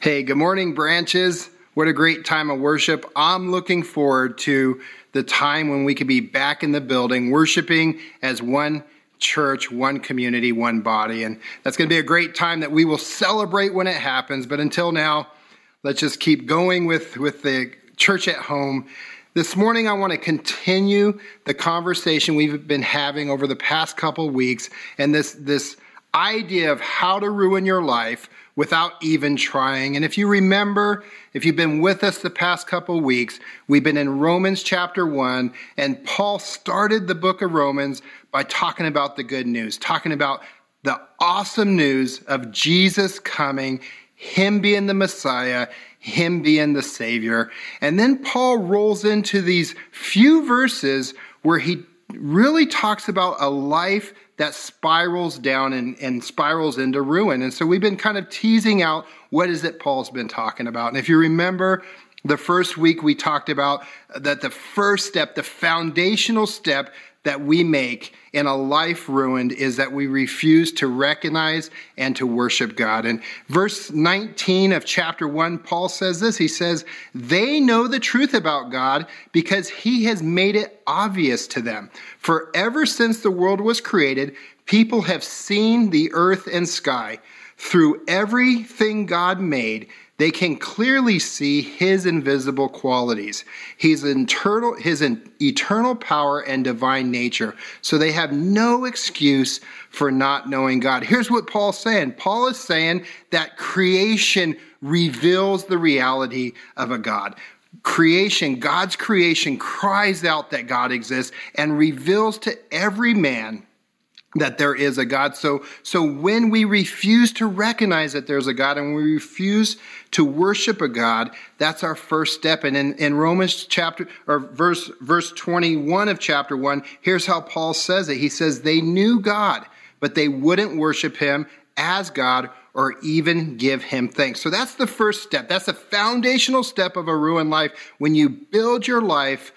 Hey, good morning, branches. What a great time of worship. I'm looking forward to the time when we can be back in the building worshiping as one church, one community, one body. And that's going to be a great time that we will celebrate when it happens. But until now, let's just keep going with, with the church at home. This morning, I want to continue the conversation we've been having over the past couple weeks and this, this idea of how to ruin your life without even trying. And if you remember, if you've been with us the past couple weeks, we've been in Romans chapter 1, and Paul started the book of Romans by talking about the good news, talking about the awesome news of Jesus coming, Him being the Messiah, Him being the Savior. And then Paul rolls into these few verses where he really talks about a life that spirals down and, and spirals into ruin. And so we've been kind of teasing out what is it Paul's been talking about. And if you remember, the first week we talked about that the first step, the foundational step that we make in a life ruined is that we refuse to recognize and to worship God. And verse 19 of chapter 1, Paul says this He says, They know the truth about God because He has made it obvious to them. For ever since the world was created, people have seen the earth and sky. Through everything God made, they can clearly see his invisible qualities, his internal, his eternal power and divine nature. So they have no excuse for not knowing God. Here's what Paul's saying Paul is saying that creation reveals the reality of a God. Creation, God's creation, cries out that God exists and reveals to every man that there is a God. So, so when we refuse to recognize that there's a God and we refuse to worship a God, that's our first step. And in, in Romans chapter or verse verse 21 of chapter 1, here's how Paul says it. He says, They knew God, but they wouldn't worship him as God or even give him thanks. So that's the first step. That's the foundational step of a ruined life. When you build your life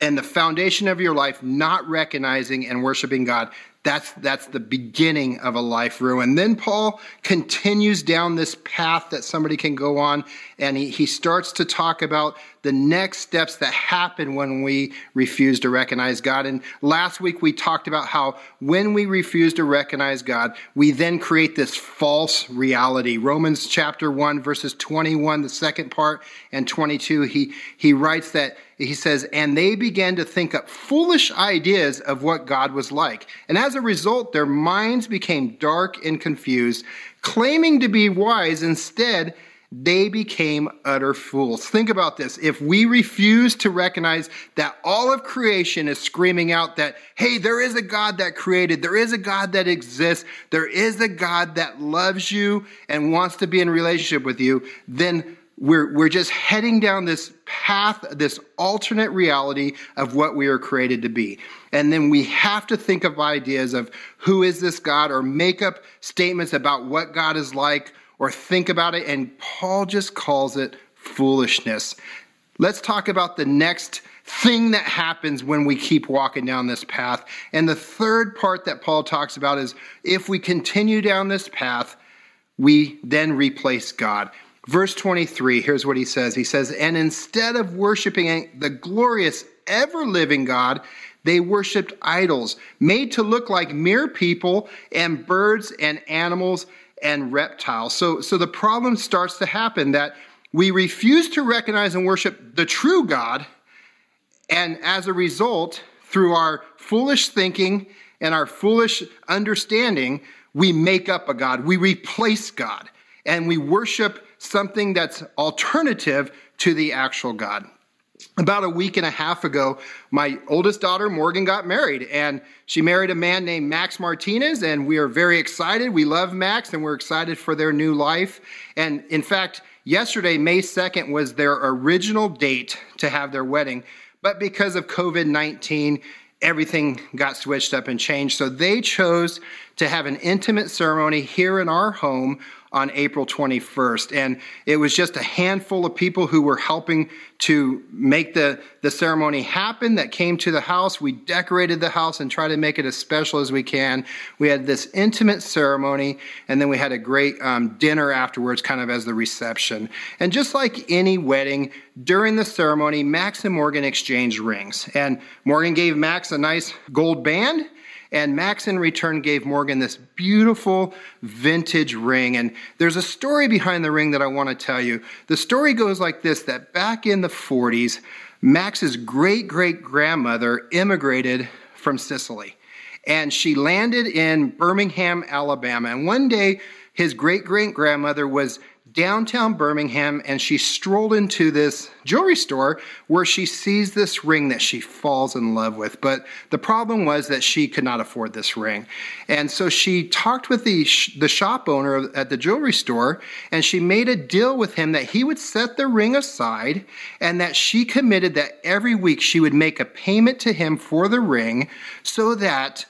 and the foundation of your life not recognizing and worshiping God, that's, that's the beginning of a life ruin. Then Paul continues down this path that somebody can go on, and he, he starts to talk about the next steps that happen when we refuse to recognize God. And last week we talked about how when we refuse to recognize God, we then create this false reality. Romans chapter 1, verses 21, the second part, and 22, he, he writes that he says, and they began to think up foolish ideas of what God was like. And as a result, their minds became dark and confused. Claiming to be wise, instead, they became utter fools. Think about this. If we refuse to recognize that all of creation is screaming out that, hey, there is a God that created, there is a God that exists, there is a God that loves you and wants to be in relationship with you, then we're, we're just heading down this path, this alternate reality of what we are created to be. And then we have to think of ideas of who is this God or make up statements about what God is like or think about it. And Paul just calls it foolishness. Let's talk about the next thing that happens when we keep walking down this path. And the third part that Paul talks about is if we continue down this path, we then replace God. Verse 23, here's what he says. He says, And instead of worshiping the glorious, ever living God, they worshiped idols made to look like mere people and birds and animals and reptiles. So, so the problem starts to happen that we refuse to recognize and worship the true God. And as a result, through our foolish thinking and our foolish understanding, we make up a God. We replace God and we worship something that's alternative to the actual God. About a week and a half ago, my oldest daughter, Morgan, got married, and she married a man named Max Martinez, and we are very excited. We love Max, and we're excited for their new life. And in fact, yesterday, May 2nd, was their original date to have their wedding. But because of COVID 19, everything got switched up and changed. So they chose to have an intimate ceremony here in our home on April 21st. And it was just a handful of people who were helping to make the, the ceremony happen that came to the house. We decorated the house and tried to make it as special as we can. We had this intimate ceremony, and then we had a great um, dinner afterwards, kind of as the reception. And just like any wedding, during the ceremony, Max and Morgan exchanged rings. And Morgan gave Max a nice gold band and Max, in return, gave Morgan this beautiful vintage ring. And there's a story behind the ring that I want to tell you. The story goes like this that back in the 40s, Max's great great grandmother immigrated from Sicily. And she landed in Birmingham, Alabama. And one day, his great great grandmother was downtown Birmingham and she strolled into this jewelry store where she sees this ring that she falls in love with. But the problem was that she could not afford this ring. And so she talked with the, the shop owner at the jewelry store and she made a deal with him that he would set the ring aside and that she committed that every week she would make a payment to him for the ring so that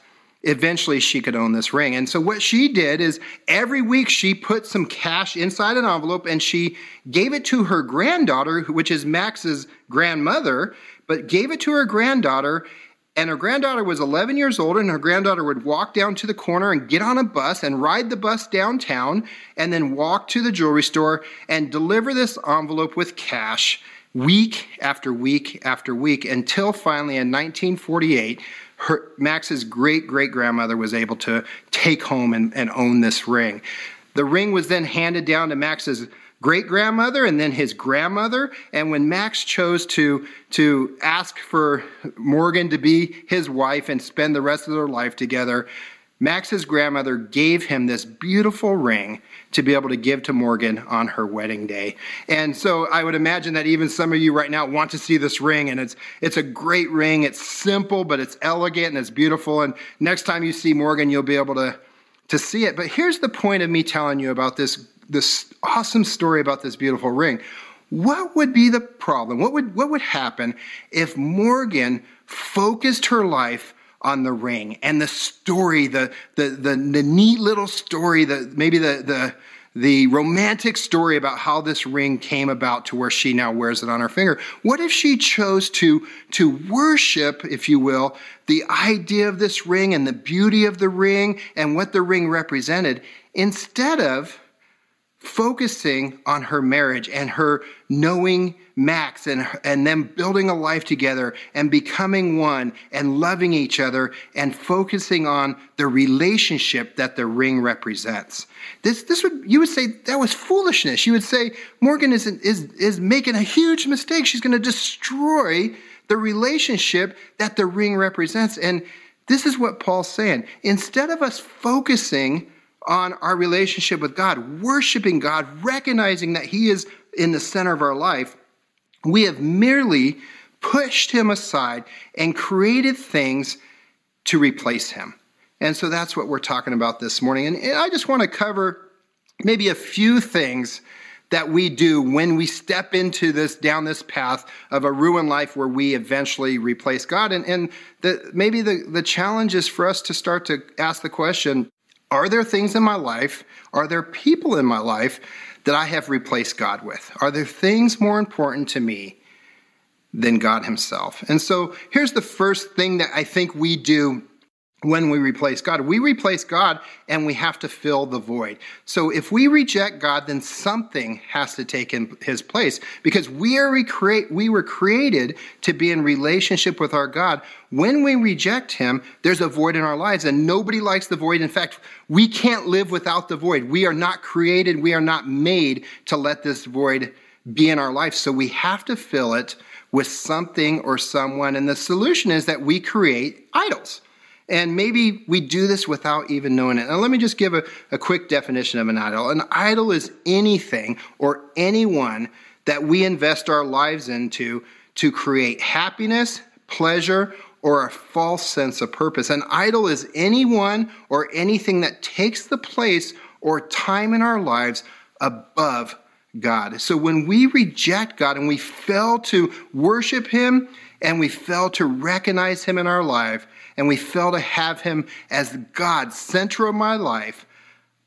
eventually she could own this ring. And so what she did is every week she put some cash inside an envelope and she gave it to her granddaughter, which is Max's grandmother, but gave it to her granddaughter. And her granddaughter was 11 years old, and her granddaughter would walk down to the corner and get on a bus and ride the bus downtown and then walk to the jewelry store and deliver this envelope with cash week after week after week until finally in 1948 her, Max's great great grandmother was able to take home and, and own this ring. The ring was then handed down to Max's great grandmother and then his grandmother. And when Max chose to, to ask for Morgan to be his wife and spend the rest of their life together, Max's grandmother gave him this beautiful ring to be able to give to Morgan on her wedding day. And so I would imagine that even some of you right now want to see this ring and it's it's a great ring. It's simple but it's elegant and it's beautiful and next time you see Morgan you'll be able to to see it. But here's the point of me telling you about this this awesome story about this beautiful ring. What would be the problem? What would what would happen if Morgan focused her life on the ring and the story, the, the, the, the neat little story, the, maybe the, the, the romantic story about how this ring came about to where she now wears it on her finger. What if she chose to, to worship, if you will, the idea of this ring and the beauty of the ring and what the ring represented instead of focusing on her marriage and her knowing Max and, and them building a life together and becoming one and loving each other and focusing on the relationship that the ring represents. This, this would, you would say that was foolishness. You would say Morgan is, is, is making a huge mistake. She's going to destroy the relationship that the ring represents. And this is what Paul's saying. Instead of us focusing on our relationship with God, worshiping God, recognizing that He is in the center of our life, we have merely pushed Him aside and created things to replace Him. And so that's what we're talking about this morning. And, I just want to cover maybe a few things that we do when we step into this down this path of a ruined life where we eventually replace God. And, and the, maybe the, the challenge is for us to start to ask the question are there things in my life, are there people in my life that I have replaced God with? Are there things more important to me than God Himself? And so here's the first thing that I think we do when we replace God. We replace God and we have to fill the void. So if we reject God, then something has to take in his place because we are recreate, we were created to be in relationship with our God. When we reject him, there's a void in our lives and nobody likes the void. In fact, we can't live without the void. We are not created, we are not made to let this void be in our life. So we have to fill it with something or someone. And the solution is that we create idols. And maybe we do this without even knowing it. Now, let me just give a, a quick definition of an idol. An idol is anything or anyone that we invest our lives into to create happiness, pleasure, or a false sense of purpose. An idol is anyone or anything that takes the place or time in our lives above God. So when we reject God and we fail to worship Him and we fail to recognize Him in our life and we fail to have Him as God, center of my life,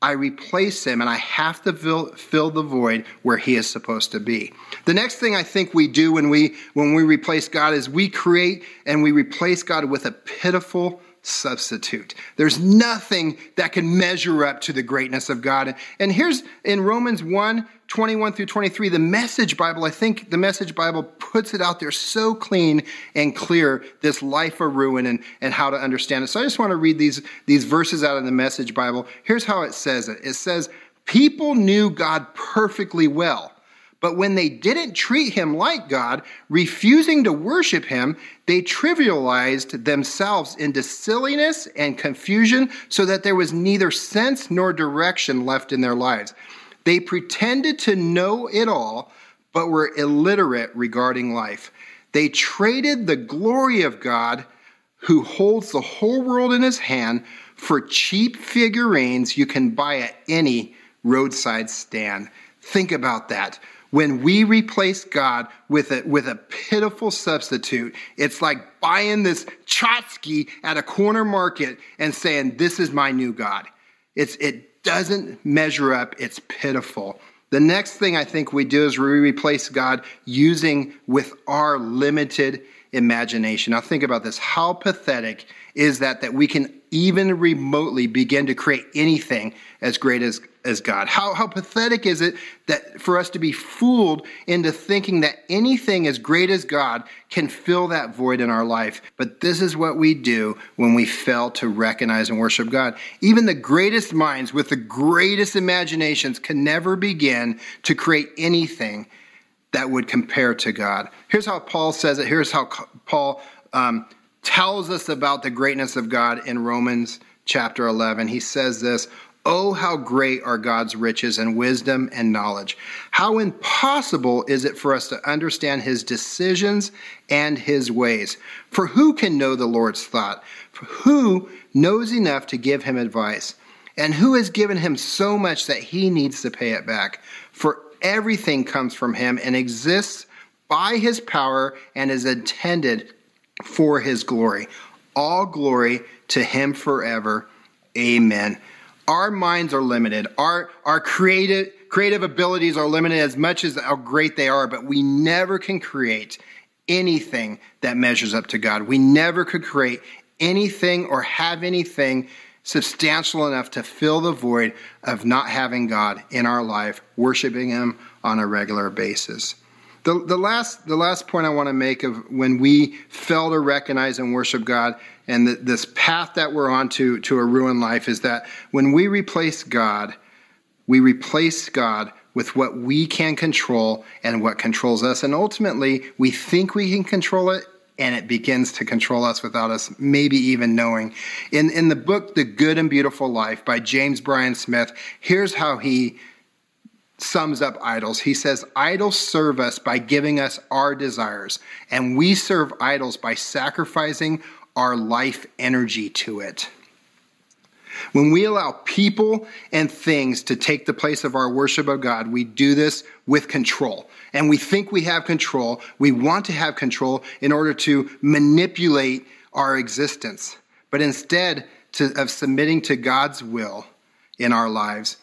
I replace Him and I have to fill, fill the void where He is supposed to be. The next thing I think we do when we, when we replace God is we create and we replace God with a pitiful substitute. There's nothing that can measure up to the greatness of God. And here's in Romans 1 21 through 23, the Message Bible, I think the Message Bible puts it out there so clean and clear, this life of ruin and, and how to understand it. So I just want to read these, these verses out of the Message Bible. Here's how it says it it says, People knew God perfectly well but when they didn't treat him like God, refusing to worship him, they trivialized themselves into silliness and confusion so that there was neither sense nor direction left in their lives. They pretended to know it all, but were illiterate regarding life. They traded the glory of God, who holds the whole world in his hand, for cheap figurines you can buy at any roadside stand. Think about that. When we replace God with a, with a pitiful substitute, it's like buying this tchotchke at a corner market and saying, This is my new God. It's, it doesn't measure up, it's pitiful. The next thing I think we do is we replace God using with our limited imagination. Now think about this. How pathetic is that that we can even remotely begin to create anything as great as, as God. How, how pathetic is it that for us to be fooled into thinking that anything as great as God can fill that void in our life? But this is what we do when we fail to recognize and worship God. Even the greatest minds with the greatest imaginations can never begin to create anything that would compare to God. Here's how Paul says it. Here's how Paul um, tells us about the greatness of God in Romans chapter 11. He says this Oh, how great are God's riches and wisdom and knowledge! How impossible is it for us to understand his decisions and his ways? For who can know the Lord's thought? For who knows enough to give him advice? And who has given him so much that he needs to pay it back? For everything comes from him and exists by his power and is intended for his glory. All glory to him forever. Amen. Our minds are limited. Our, our creative, creative abilities are limited as much as how great they are, but we never can create anything that measures up to God. We never could create anything or have anything substantial enough to fill the void of not having God in our life, worshiping Him on a regular basis. The, the, last, the last point I want to make of when we fail to recognize and worship God and the, this path that we're on to, to a ruined life is that when we replace God, we replace God with what we can control and what controls us. And ultimately, we think we can control it and it begins to control us without us maybe even knowing. In, in the book, The Good and Beautiful Life by James Bryan Smith, here's how he sums up idols. He says, Idols serve us by giving us our desires, and we serve idols by sacrificing our life energy to it. When we allow people and things to take the place of our worship of God, we do this with control. And we think we have control. We want to have control in order to manipulate our existence. But instead to, of submitting to God's will in our lives,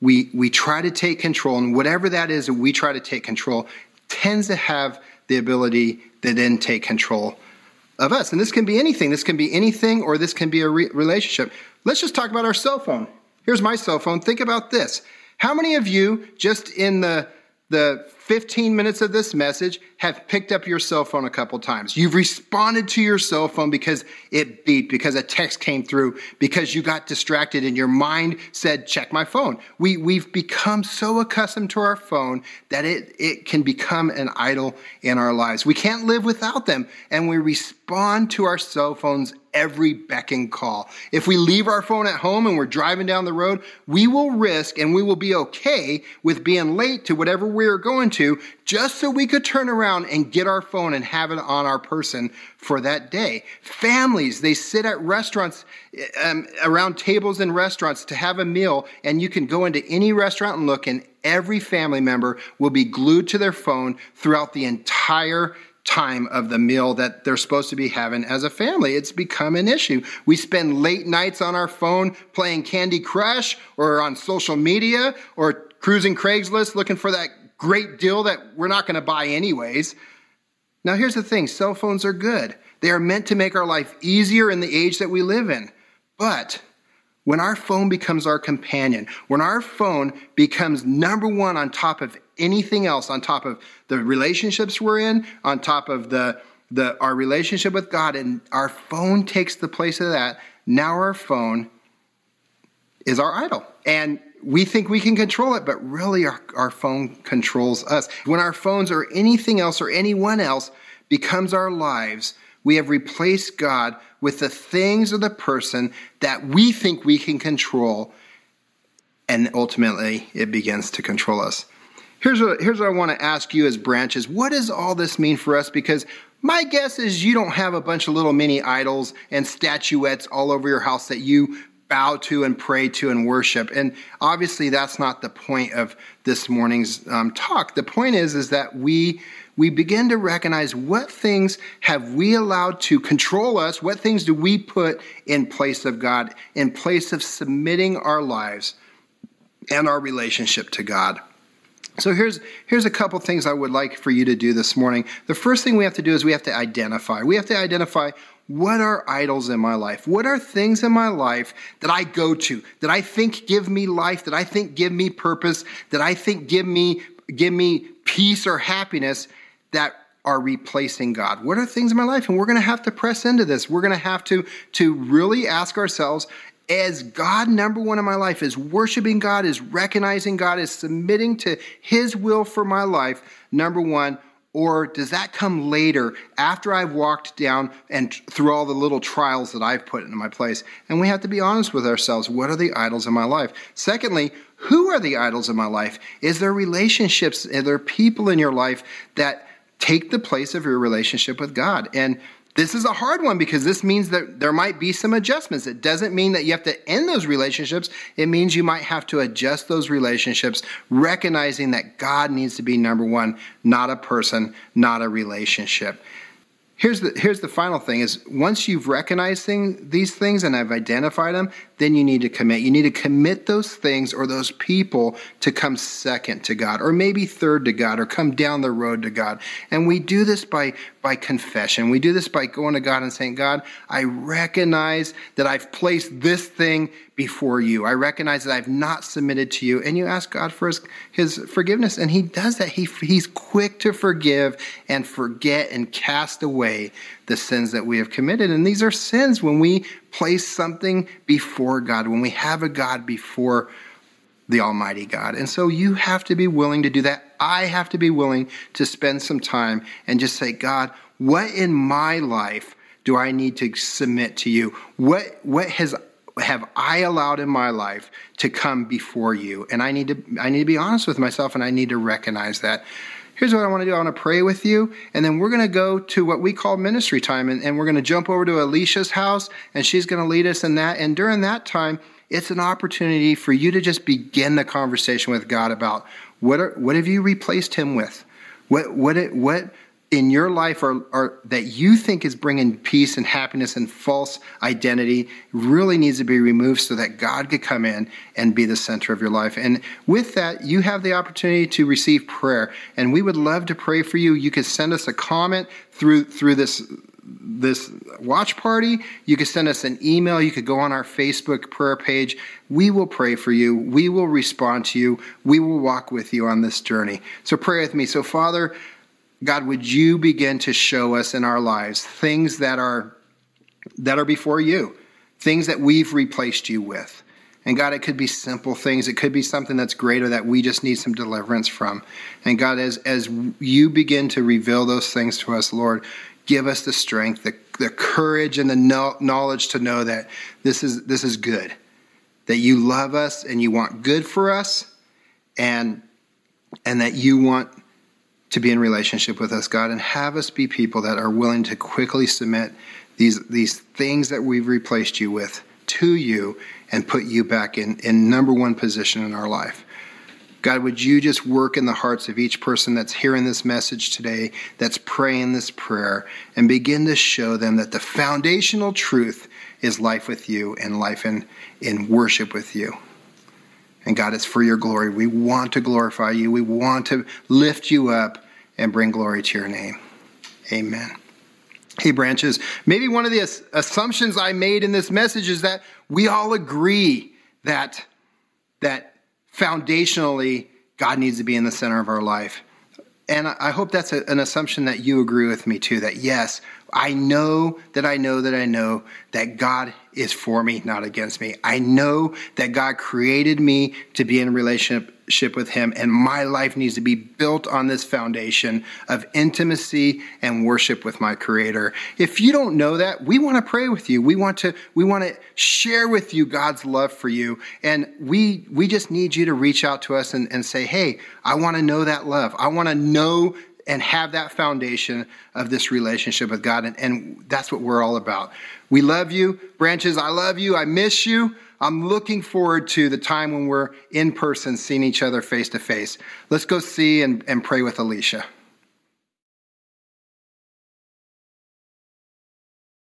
we, we try to take control, and whatever that is that we try to take control tends to have the ability to then take control of us. And this can be anything. This can be anything, or this can be a re- relationship. Let's just talk about our cell phone. Here's my cell phone. Think about this. How many of you, just in the the 15 minutes of this message have picked up your cell phone a couple times. You've responded to your cell phone because it beeped, because a text came through, because you got distracted and your mind said, check my phone. We, we've become so accustomed to our phone that it, it can become an idol in our lives. We can't live without them and we respond to our cell phones every beck and call. If we leave our phone at home and we're driving down the road, we will risk and we will be okay with being late to whatever we're going to just so we could turn around around and get our phone and have it on our person for that day. Families, they sit at restaurants, um, around tables in restaurants to have a meal, and you can go into any restaurant and look, and every family member will be glued to their phone throughout the entire time of the meal that they're supposed to be having as a family. It's become an issue. We spend late nights on our phone playing Candy Crush or on social media or cruising Craigslist looking for that great deal that we're not going to buy anyways. Now, here's the thing cell phones are good. They are meant to make our life easier in the age that we live in. But when our phone becomes our companion, when our phone becomes number one on top of anything else, on top of the relationships we're in, on top of the, the our relationship with God, and our phone takes the place of that, now our phone is our idol. And we think we can control it, but really our, our phone controls us. When our phones or anything else or anyone else becomes our lives, we have replaced God with the things or the person that we think we can control, and ultimately it begins to control us. Here's what, here's what I want to ask you as branches. What does all this mean for us? Because my guess is you don't have a bunch of little mini idols and statuettes all over your house that you bow to and pray to and worship. And obviously, that's not the point of this morning's um, talk. The point is, is that we we begin to recognize what things have we allowed to control us. What things do we put in place of God, in place of submitting our lives and our relationship to God. So here's here's a couple things I would like for you to do this morning. The first thing we have to do is we have to identify. We have to identify what are idols in my life? What are things in my life that I go to, that I think give me life, that I think give me purpose, that I think give me give me peace or happiness that are replacing God? What are things in my life? And we're going to have to press into this. We're going to have to to really ask ourselves as God number one in my life is worshiping God, is recognizing God, is submitting to his will for my life. Number one, or does that come later after I've walked down and through all the little trials that I've put into my place? And we have to be honest with ourselves. What are the idols in my life? Secondly, who are the idols in my life? Is there relationships? Are there people in your life that take the place of your relationship with God? And this is a hard one because this means that there might be some adjustments. It doesn't mean that you have to end those relationships. It means you might have to adjust those relationships, recognizing that God needs to be number one, not a person, not a relationship. Here's the, here's the final thing is once you've recognized thing, these things and I've identified them, then you need to commit. You need to commit those things or those people to come second to God or maybe third to God or come down the road to God. And we do this by, by confession. We do this by going to God and saying, God, I recognize that I've placed this thing before you. I recognize that I've not submitted to you. And you ask God for his, his forgiveness. And he does that. He, he's quick to forgive and forget and cast away the sins that we have committed. And these are sins when we place something before God, when we have a God before the Almighty God. And so you have to be willing to do that. I have to be willing to spend some time and just say, God, what in my life do I need to submit to you? What, what has have I allowed in my life to come before you? And I need to I need to be honest with myself and I need to recognize that. Here's what I want to do. I want to pray with you, and then we're going to go to what we call ministry time, and, and we're going to jump over to Alicia's house, and she's going to lead us in that. And during that time, it's an opportunity for you to just begin the conversation with God about what are, what have you replaced Him with? What what what in your life are, are, that you think is bringing peace and happiness and false identity really needs to be removed so that God could come in and be the center of your life. And with that, you have the opportunity to receive prayer. And we would love to pray for you. You could send us a comment through through this this watch party. You could send us an email. You could go on our Facebook prayer page. We will pray for you. We will respond to you. We will walk with you on this journey. So pray with me. So Father, God, would you begin to show us in our lives things that are that are before you, things that we've replaced you with. And God, it could be simple things. It could be something that's greater that we just need some deliverance from. And God, as as you begin to reveal those things to us, Lord, give us the strength, the, the courage, and the knowledge to know that this is this is good, that you love us and you want good for us, and and that you want to be in relationship with us, God, and have us be people that are willing to quickly submit these, these things that we've replaced you with to you and put you back in, in number one position in our life. God, would you just work in the hearts of each person that's hearing this message today, that's praying this prayer, and begin to show them that the foundational truth is life with you and life in, in worship with you. And God, it's for your glory. We want to glorify you. We want to lift you up and bring glory to your name. Amen. Hey, branches, maybe one of the assumptions I made in this message is that we all agree that, that foundationally, God needs to be in the center of our life. And I hope that's a, an assumption that you agree with me too that yes, I know that I know that I know that God is for me, not against me. I know that God created me to be in relationship with Him, and my life needs to be built on this foundation of intimacy and worship with my Creator. If you don't know that, we want to pray with you. We want to we want to share with you God's love for you, and we we just need you to reach out to us and, and say, "Hey, I want to know that love. I want to know and have that foundation of this relationship with God. And, and, that's what we're all about. We love you, branches. I love you. I miss you. I'm looking forward to the time when we're in person, seeing each other face to face. Let's go see and, and pray with Alicia.